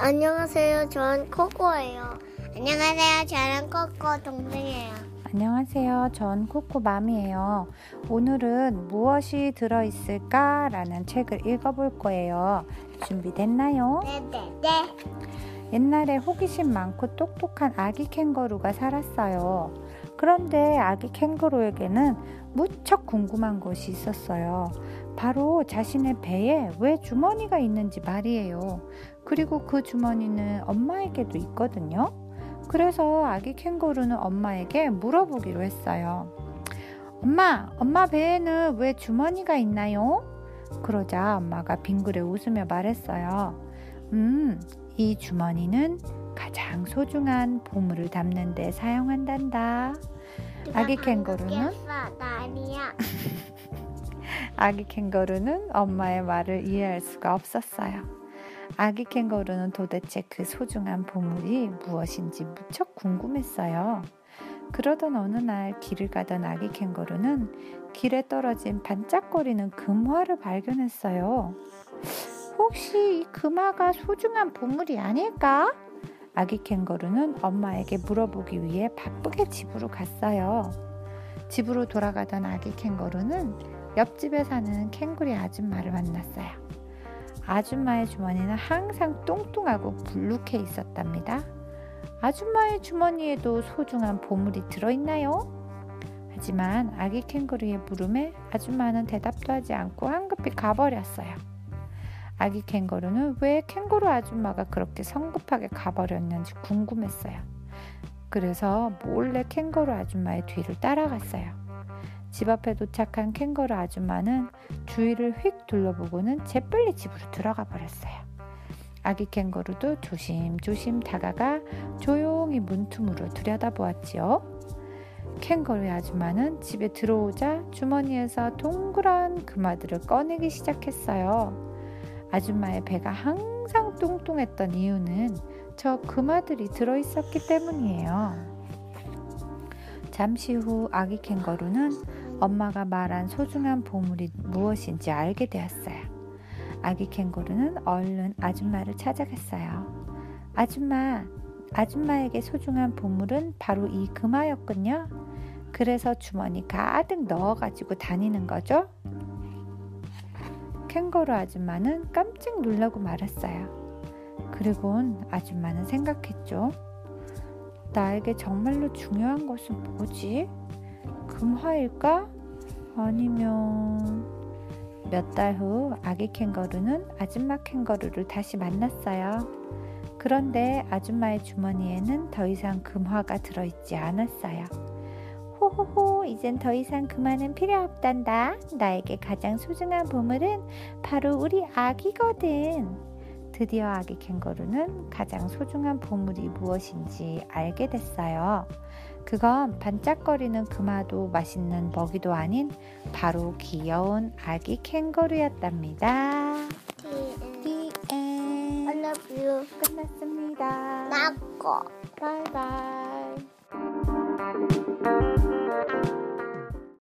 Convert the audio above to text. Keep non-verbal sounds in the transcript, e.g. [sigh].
안녕하세요. 저는 코코예요. 안녕하세요. 저는 코코 동생이에요. 안녕하세요. 전 코코맘이에요. 오늘은 무엇이 들어있을까 라는 책을 읽어볼 거예요. 준비됐나요? 네네 네. 옛날에 호기심 많고 똑똑한 아기 캥거루가 살았어요. 그런데 아기 캥거루에게는 무척 궁금한 것이 있었어요. 바로 자신의 배에 왜 주머니가 있는지 말이에요. 그리고 그 주머니는 엄마에게도 있거든요. 그래서 아기 캥거루는 엄마에게 물어보기로 했어요. 엄마, 엄마 배에는 왜 주머니가 있나요? 그러자 엄마가 빙그레 웃으며 말했어요. 음, 이 주머니는 가장 소중한 보물을 담는 데 사용한단다. 아기 캥거루는 나 아니야. [laughs] 아기 캥거루는 엄마의 말을 이해할 수가 없었어요. 아기 캥거루는 도대체 그 소중한 보물이 무엇인지 무척 궁금했어요. 그러던 어느 날 길을 가던 아기 캥거루는 길에 떨어진 반짝거리는 금화를 발견했어요. 혹시 이 금화가 소중한 보물이 아닐까? 아기 캥거루는 엄마에게 물어보기 위해 바쁘게 집으로 갔어요. 집으로 돌아가던 아기 캥거루는 옆집에 사는 캥거리 아줌마를 만났어요. 아줌마의 주머니는 항상 뚱뚱하고 불룩해 있었답니다. 아줌마의 주머니에도 소중한 보물이 들어있나요? 하지만 아기 캥거루의 물음에 아줌마는 대답도 하지 않고 황급히 가버렸어요. 아기 캥거루는 왜 캥거루 아줌마가 그렇게 성급하게 가버렸는지 궁금했어요. 그래서 몰래 캥거루 아줌마의 뒤를 따라갔어요. 집 앞에 도착한 캥거루 아줌마는 주위를 휙 둘러보고는 재빨리 집으로 들어가 버렸어요. 아기 캥거루도 조심조심 다가가 조용히 문틈으로 들여다보았지요. 캥거루의 아줌마는 집에 들어오자 주머니에서 동그란 금아들을 꺼내기 시작했어요. 아줌마의 배가 항상 뚱뚱했던 이유는 저 금아들이 들어있었기 때문이에요. 잠시 후 아기 캥거루는 엄마가 말한 소중한 보물이 무엇인지 알게 되었어요. 아기 캥거루는 얼른 아줌마를 찾아갔어요. 아줌마, 아줌마에게 소중한 보물은 바로 이 금화였군요. 그래서 주머니 가득 넣어가지고 다니는 거죠? 캥거루 아줌마는 깜짝 놀라고 말았어요. 그리곤 아줌마는 생각했죠. 나에게 정말로 중요한 것은 뭐지? 금화일까? 아니면 몇 달 후 아기 캥거루는 아줌마 캥거루를 다시 만났어요. 그런데 아줌마의 주머니에는 더 이상 금화가 들어있지 않았어요. 호호호, 이젠 더 이상 금화는 필요 없단다. 나에게 가장 소중한 보물은 바로 우리 아기거든. 드디어 아기 캥거루는 가장 소중한 보물이 무엇인지 알게 됐어요. 그건 반짝거리는 금화도 맛있는 먹이도 아닌 바로 귀여운 아기 캥거루였답니다. The The end. I love you. 끝났습니다. 나고. 바이바이.